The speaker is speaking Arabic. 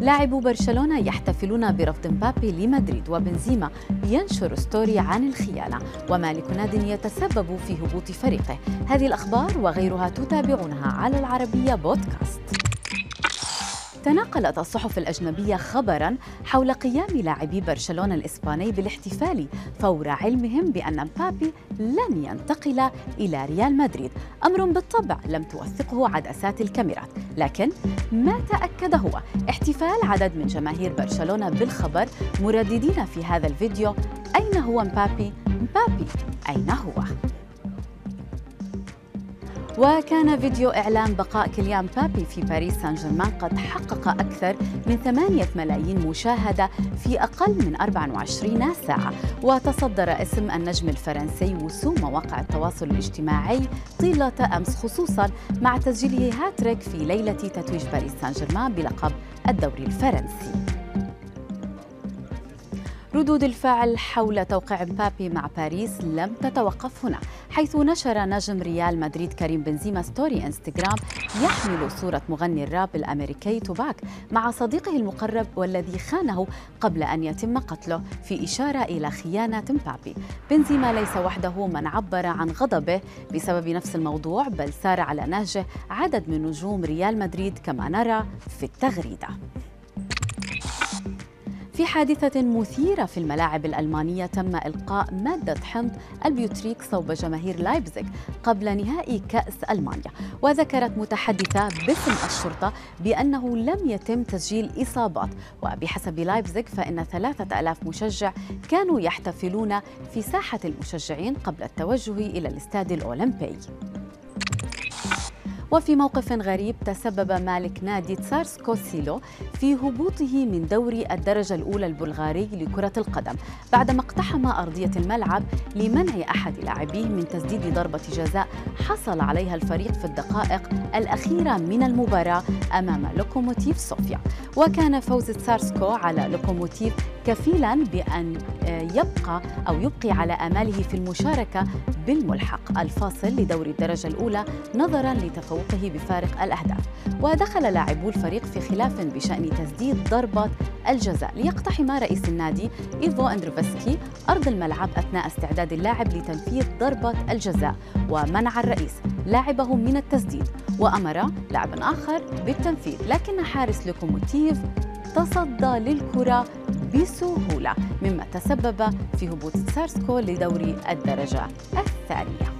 لاعبو برشلونة يحتفلون برفض مبابي لمدريد وبنزيما ينشر story عن الخيانة ومالك ناد يتسبب في هبوط فريقه. هذه الأخبار وغيرها تتابعونها على العربية بودكاست. تناقلت الصحف الأجنبية خبرا حول قيام لاعبي برشلونة الإسباني بالاحتفال فور علمهم بأن مبابي لن ينتقل إلى ريال مدريد أمر بالطبع لم توثقه عدسات الكاميرات لكن ما تأكد هو احتفال عدد من جماهير برشلونة بالخبر مرددين في هذا الفيديو أين هو مبابي؟ مبابي أين هو؟ وكان فيديو إعلان بقاء كيليان بابي في باريس سان جيرمان قد حقق أكثر من ثمانية ملايين مشاهدة في أقل من 24 ساعة. وتصدر اسم النجم الفرنسي وسوم مواقع التواصل الاجتماعي طيلة أمس خصوصا مع تسجيله هاتريك في ليلة تتويج باريس سان جيرمان بلقب الدوري الفرنسي. ردود الفعل حول توقيع مبابي مع باريس لم تتوقف هنا حيث نشر نجم ريال مدريد كريم بنزيما story انستغرام يحمل صورة مغني الراب الأمريكي توباك مع صديقه المقرب والذي خانه قبل أن يتم قتله في إشارة إلى خيانة مبابي. بنزيما ليس وحده من عبر عن غضبه بسبب نفس الموضوع بل سار على نهجه عدد من نجوم ريال مدريد كما نرى في التغريدة. في حادثة مثيرة في الملاعب الألمانية تم إلقاء مادة حمض البيوتريك صوب جماهير لايبزيغ قبل نهائي كأس ألمانيا. وذكرت متحدثة باسم الشرطة بأنه لم يتم تسجيل إصابات. وبحسب لايبزيغ فإن ثلاثة ألاف مشجع كانوا يحتفلون في ساحة المشجعين قبل التوجه إلى الاستاد الأولمبي. وفي موقف غريب تسبب مالك نادي تسارسكو سيلو في هبوطه من دوري الدرجة الأولى البلغاري لكرة القدم بعدما اقتحم أرضية الملعب لمنع أحد لاعبيه من تسديد ضربة جزاء حصل عليها الفريق في الدقائق الأخيرة من المباراة أمام لوكوموتيف صوفيا. وكان فوز تسارسكو على لوكوموتيف كفيلا بأن يبقى أو يبقي على آماله في المشاركة بالملحق الفاصل لدوري الدرجة الأولى نظرا لتفوقه بفارق الأهداف. ودخل لاعبو الفريق في خلاف بشأن تسديد ضربة الجزاء. ليقتحم رئيس النادي إيفو أندروفسكي أرض الملعب أثناء استعداد اللاعب لتنفيذ ضربة الجزاء ومنع الرئيس لاعبه من التسديد. وأمر لاعب آخر بالتنفيذ لكن حارس لوكوموتيف تصدى للكرة بسهولة مما تسبب في هبوط سارسكو لدوري الدرجة الثانية.